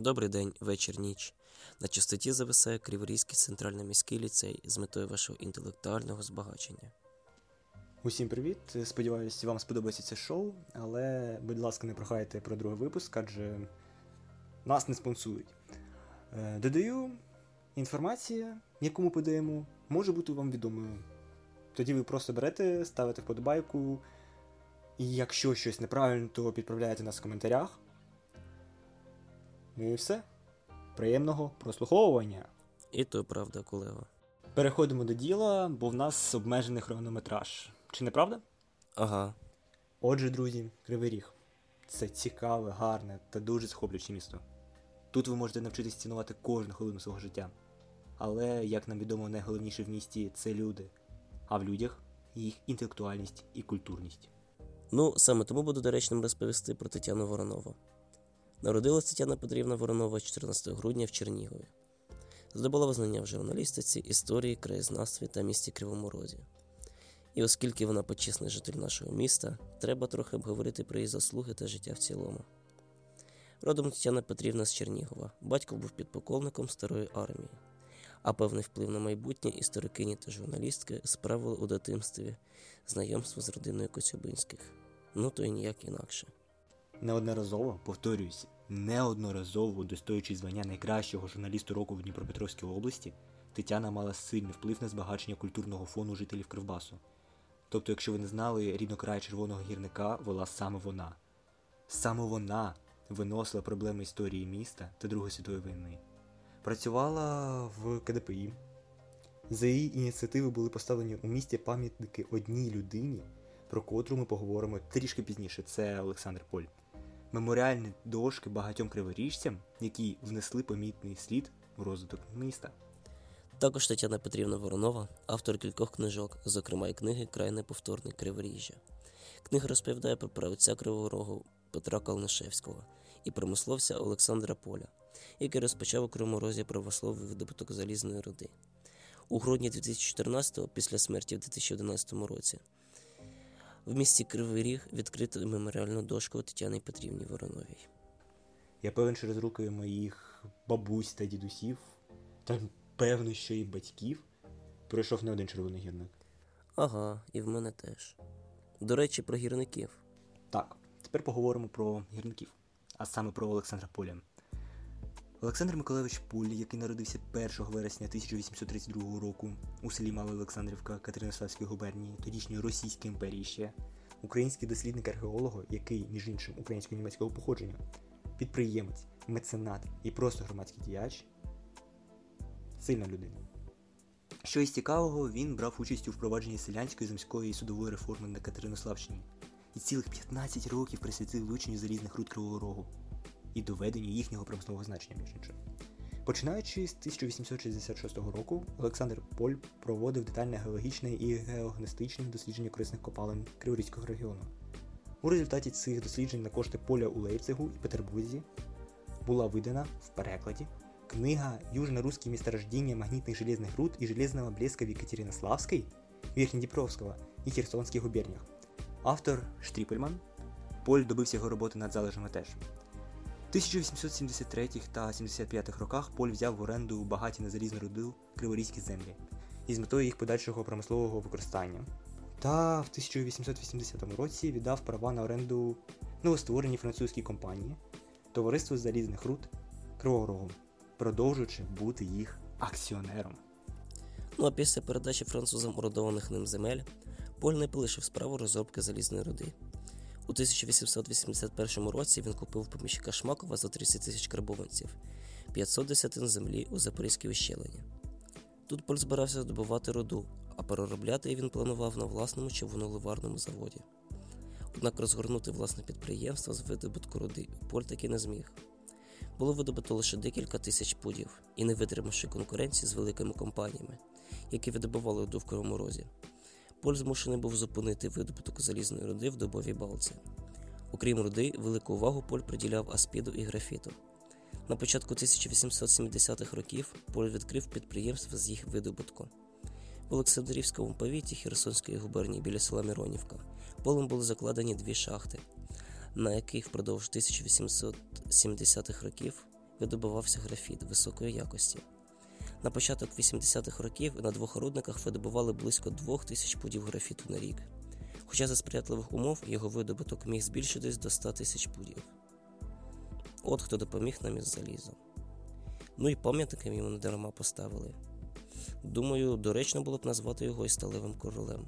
Добрий день, вечір, ніч. На частоті зависає Криворізький центральний міський ліцей з метою вашого інтелектуального збагачення. Усім привіт! Сподіваюсь, вам сподобається це шоу, але, будь ласка, не прохайте про другий випуск, адже нас не спонсують. Е, Додаю, інформація, яку ми подаємо, може бути вам відомою. Тоді ви просто берете, ставите вподобайку, і якщо щось неправильно, то підправляєте нас в коментарях. Ну і все. Приємного прослуховування! І то правда, колего. Переходимо до діла, бо в нас обмежений хронометраж. Чи не правда? Ага. Отже, друзі, Кривий Ріг. Це цікаве, гарне та дуже захоплююче місто. Тут ви можете навчитись цінувати кожну хвилину свого життя. Але, як нам відомо, найголовніше в місті це люди, а в людях їх інтелектуальність і культурність. Ну, саме тому буду доречним розповісти про Тетяну Воронову. Народилась Тетяна Петрівна Воронова 14 грудня в Чернігові. Здобула визнання в журналістиці, історії, краєзнавстві та місті Кривому Розі. І оскільки вона почесний житель нашого міста, треба трохи обговорити про її заслуги та життя в цілому. Родом Тетяна Петрівна з Чернігова, батько був підполковником старої армії, а певний вплив на майбутнє історикині та журналістки справили у дитинстві знайомство з родиною Коцюбинських. Ну то й ніяк інакше. Неодноразово, повторююсь, неодноразово достоючи звання найкращого журналісту року в Дніпропетровській області, Тетяна мала сильний вплив на збагачення культурного фону жителів Кривбасу. Тобто, якщо ви не знали, рідно край червоного гірника вела саме вона. Саме вона виносила проблеми історії міста та Другої світової війни. Працювала в КДПІ. За її ініціативи були поставлені у місті пам'ятники одній людині, про котру ми поговоримо трішки пізніше. Це Олександр Поль. Меморіальні дошки багатьом криворіжцям, які внесли помітний слід у розвиток міста. Також Тетяна Петрівна Воронова, автор кількох книжок, зокрема й книги Край неповторний Криворіжжя. Книга розповідає про правиця Кривого Рогу Петра Калнишевського і промисловця Олександра Поля, який розпочав у Кривому Розі правословий видобуток залізної руди. У грудні 2014-го, після смерті в 2011 році, в місті Кривий Ріг відкрито меморіальну дошку Тетяни Петрівні Вороновій. Я певен, через руки моїх бабусь та дідусів, та певно, що і батьків, пройшов не один червоний гірник. Ага, і в мене теж. До речі, про гірників. Так, тепер поговоримо про гірників, а саме про Олександра Поля. Олександр Миколайович Пуль, який народився 1 вересня 1832 року у селі Мала Олександрівка Катеринославської губернії, тодішньої Російської імперії ще, український дослідник археолог, який, між іншим, українсько-німецького походження, підприємець, меценат і просто громадський діяч, сильна людина. Що із цікавого, він брав участь у впровадженні селянської земської і судової реформи на Катеринославщині і цілих 15 років присвятив вилученню залізних руд Кривого Рогу і доведенню їхнього промислового значення, між іншим. Починаючи з 1866 року, Олександр Поль проводив детальне геологічне і геогностичне дослідження корисних копалин Криворізького регіону. У результаті цих досліджень на кошти поля у Лейпцигу і Петербурзі була видана в перекладі книга «Южно-русские месторождения магнитных железных руд и железного блеска в Екатеринославской, Верхнедніпровського і Херсонських губерніях. Автор Штріпельман. Поль добився його роботи над залежами теж. В 1873 та 75 роках Поль взяв в оренду багаті на залізну руду криворізькі землі із метою їх подальшого промислового використання. Та в 1880 році віддав права на оренду новоствореній французькій компанії Товариство залізних руд Кривого Рогу, продовжуючи бути їх акціонером. Ну а після передачі французам орудованих ним земель, Поль не полишив справу розробки залізної руди. У 1881 році він купив поміщика Шмакова за 30 тисяч карбованців, 500 десятин землі у Запорізькій ущелині. Тут Поль збирався добувати руду, а переробляти він планував на власному човуноливарному заводі. Однак розгорнути власне підприємство з видобутку руди Поль таки не зміг. Було видобуто лише декілька тисяч пудів і не витримавши конкуренції з великими компаніями, які видобували руду в Кривому Розі. Поль змушений був зупинити видобуток залізної руди в дубовій балці. Окрім руди, велику увагу Поль приділяв аспіду і графіту. На початку 1870-х років Поль відкрив підприємство з їх видобутку. В Олександрівському повіті Херсонської губернії біля села Миронівка полем були закладені дві шахти, на яких впродовж 1870-х років видобувався графіт високої якості. На початок 80-х років на двох рудниках видобували близько 2000 пудів графіту на рік. Хоча за сприятливих умов його видобуток міг збільшитись до 100 тисяч пудів. От хто допоміг нам із залізом. Ну і пам'ятники йому не дарма поставили. Думаю, доречно було б назвати його і сталевим королем.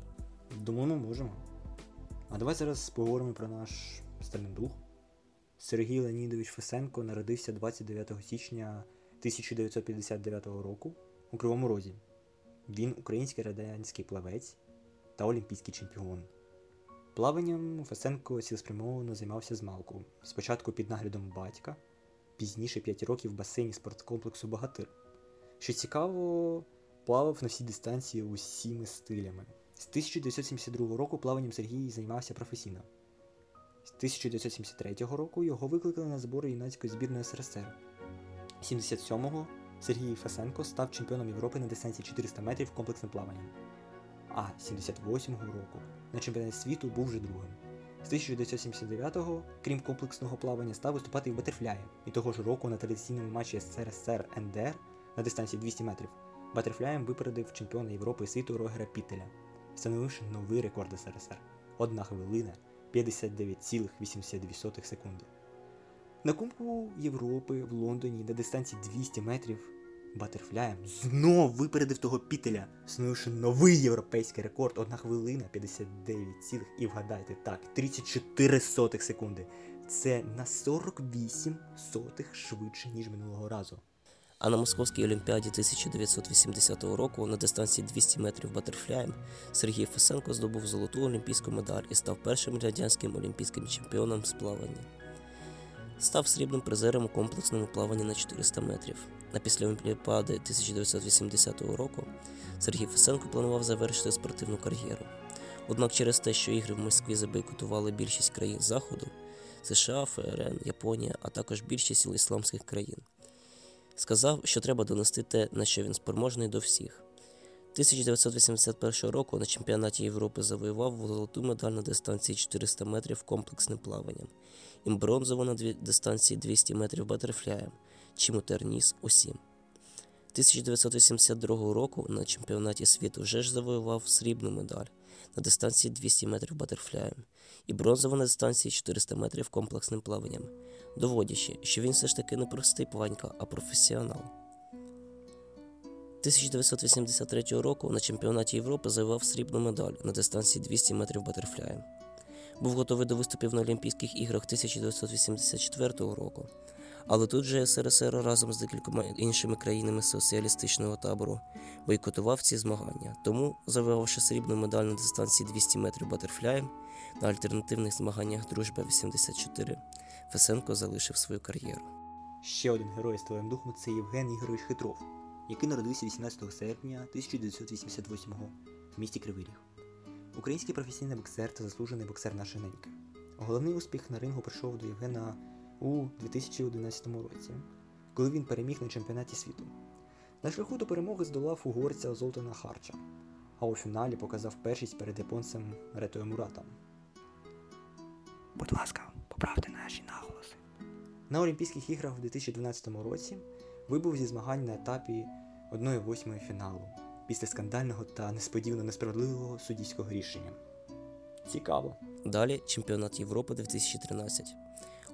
Думаю, ми можемо. А давай зараз поговоримо про наш стальний дух. Сергій Леонідович Фесенко народився 29 січня 1959 року у Кривому Розі. Він український радянський плавець та олімпійський чемпіон. Плаванням Фесенко цілеспрямовано займався з малку. Спочатку під наглядом батька, пізніше 5 років в басейні спорткомплексу Багатир. Що цікаво, плавав на всі дистанції усіми стилями. З 1972 року плаванням Сергій займався професійно. З 1973 року його викликали на збори юнацької збірної СРСР. 77-го Сергій Фесенко став чемпіоном Європи на дистанції 400 метрів комплексним плаванням. А 78-го року на чемпіонаті світу був вже другим. З 1979-го, крім комплексного плавання, став виступати і в батерфляї. І того ж року на традиційному матчі СРСР НДР на дистанції 200 метрів батерфляєм випередив чемпіона Європи і світу Рогера Пітеля, встановивши новий рекорд СРСР 1 хвилина 59,82 секунди. На Кубку Європи в Лондоні на дистанції 200 метрів батерфляєм знов випередив того Пітеля, встановивши новий європейський рекорд 1 хвилина 59, цілих, і вгадайте так, 34 сотих секунди. Це на 48 сотих швидше, ніж минулого разу. А на Московській Олімпіаді 1980 року на дистанції 200 метрів батерфляєм Сергій Фесенко здобув золоту олімпійську медаль і став першим радянським олімпійським чемпіоном з плавання. Став срібним призером у комплексному плаванні на 400 метрів. А після Олімпіади 1980 року Сергій Фесенко планував завершити спортивну кар'єру. Однак через те, що ігри в Москві забойкотували більшість країн Заходу США, ФРН, Японія, а також більшість ісламських країн. Сказав, що треба донести те, на що він спроможний до всіх. 1981 року на чемпіонаті Європи завоював золоту медаль на дистанції 400 метрів комплексним плаванням і бронзову на дистанції 200 метрів батерфляєм, чим утер ніс усім. 1982 року на чемпіонаті світу вже ж завоював срібну медаль на дистанції 200 метрів батерфляєм і бронзову на дистанції 400 метрів комплексним плаванням, доводячи, що він все ж таки не простий планька, а професіонал. 1983 року на чемпіонаті Європи завоював срібну медаль на дистанції 200 метрів батерфляєм. Був готовий до виступів на Олімпійських іграх 1984 року, але тут же СРСР разом з декількома іншими країнами соціалістичного табору бойкотував ці змагання. Тому, завоювавши срібну медаль на дистанції 200 метрів батерфляєм на альтернативних змаганнях Дружба 84, Фесенко залишив свою кар'єру. Ще один герой з твоїм духом це Євген Ігорович Хитров, який народився 18 серпня 1988 в місті Кривий Ріг. Український професійний боксер та заслужений боксер нашої неньки. Головний успіх на рингу прийшов до Євгена у 2011 році, коли він переміг на чемпіонаті світу. На шляху до перемоги здолав угорця Золтана Харча, а у фіналі показав першість перед японцем Ретою Муратом. Будь ласка, поправте наші наголоси. На Олімпійських іграх у 2012 році вибув зі змагань на етапі 1-8 фіналу після скандального та несподівано несправедливого суддівського рішення. Цікаво. Далі чемпіонат Європи 2013.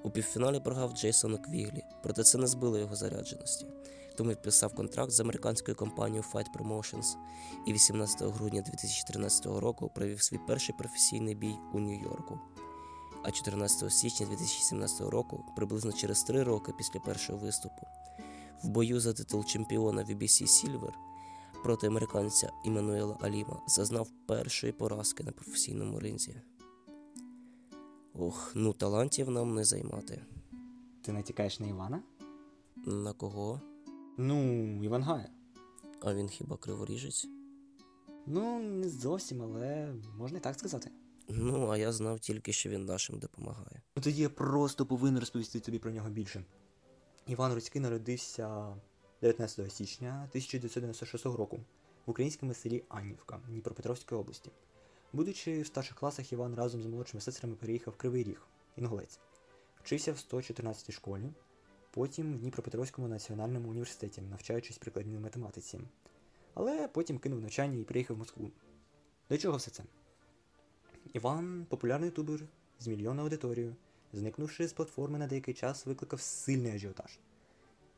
У півфіналі програв Джейсону Квіглі, проте це не збило його зарядженості. Тому підписав контракт з американською компанією Fight Promotions і 18 грудня 2013 року провів свій перший професійний бій у Нью-Йорку. А 14 січня 2017 року, приблизно через три роки після першого виступу, в бою за титул чемпіона VBC Silver проти американця Іммануела Аліма зазнав першої поразки на професійному ринзі. Ох, ну талантів нам не займати. Ти натякаєш на Івана? На кого? Ну, Іван Гая. А він хіба криворіжець? Ну, не зовсім, але можна і так сказати. Ну, а я знав тільки, що він нашим допомагає. Ну тоді я просто повинен розповісти тобі про нього більше. Іван Руцький народився 19 січня 1996 року в українському селі Аннівка Дніпропетровської області. Будучи в старших класах, Іван разом з молодшими сестрами переїхав в Кривий Ріг, Інгулець. Вчився в 114 школі, потім в Дніпропетровському національному університеті, навчаючись прикладній математиці. Але потім кинув навчання і приїхав в Москву. До чого все це? Іван, популярний ютубер з мільйонною аудиторією, зникнувши з платформи на деякий час, викликав сильний ажіотаж.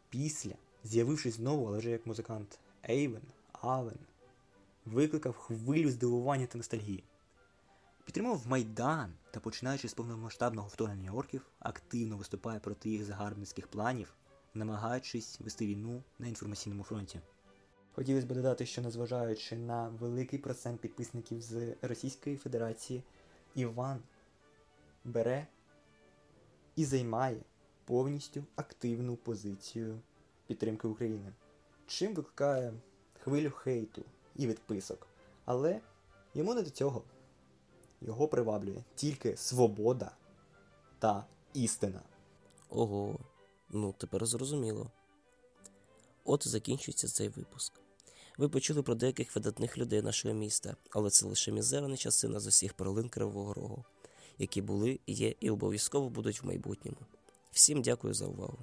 Після, з'явившись знову, але вже як музикант Ейвен, Авен, викликав хвилю здивування та ностальгії. Підтримав Майдан та, починаючи з повномасштабного вторгнення орків, активно виступає проти їх загарбницьких планів, намагаючись вести війну на інформаційному фронті. Хотілося б додати, що незважаючи на великий процент підписників з Російської Федерації, Іван бере і займає повністю активну позицію підтримки України, чим викликає хвилю хейту і відписок. Але йому не до цього. Його приваблює тільки свобода та істина. Ого, ну тепер зрозуміло. От закінчується цей випуск. Ви почули про деяких видатних людей нашого міста, але це лише мізерна частина з усіх перлин Кривого Рогу, які були, є і обов'язково будуть в майбутньому. Всім дякую за увагу.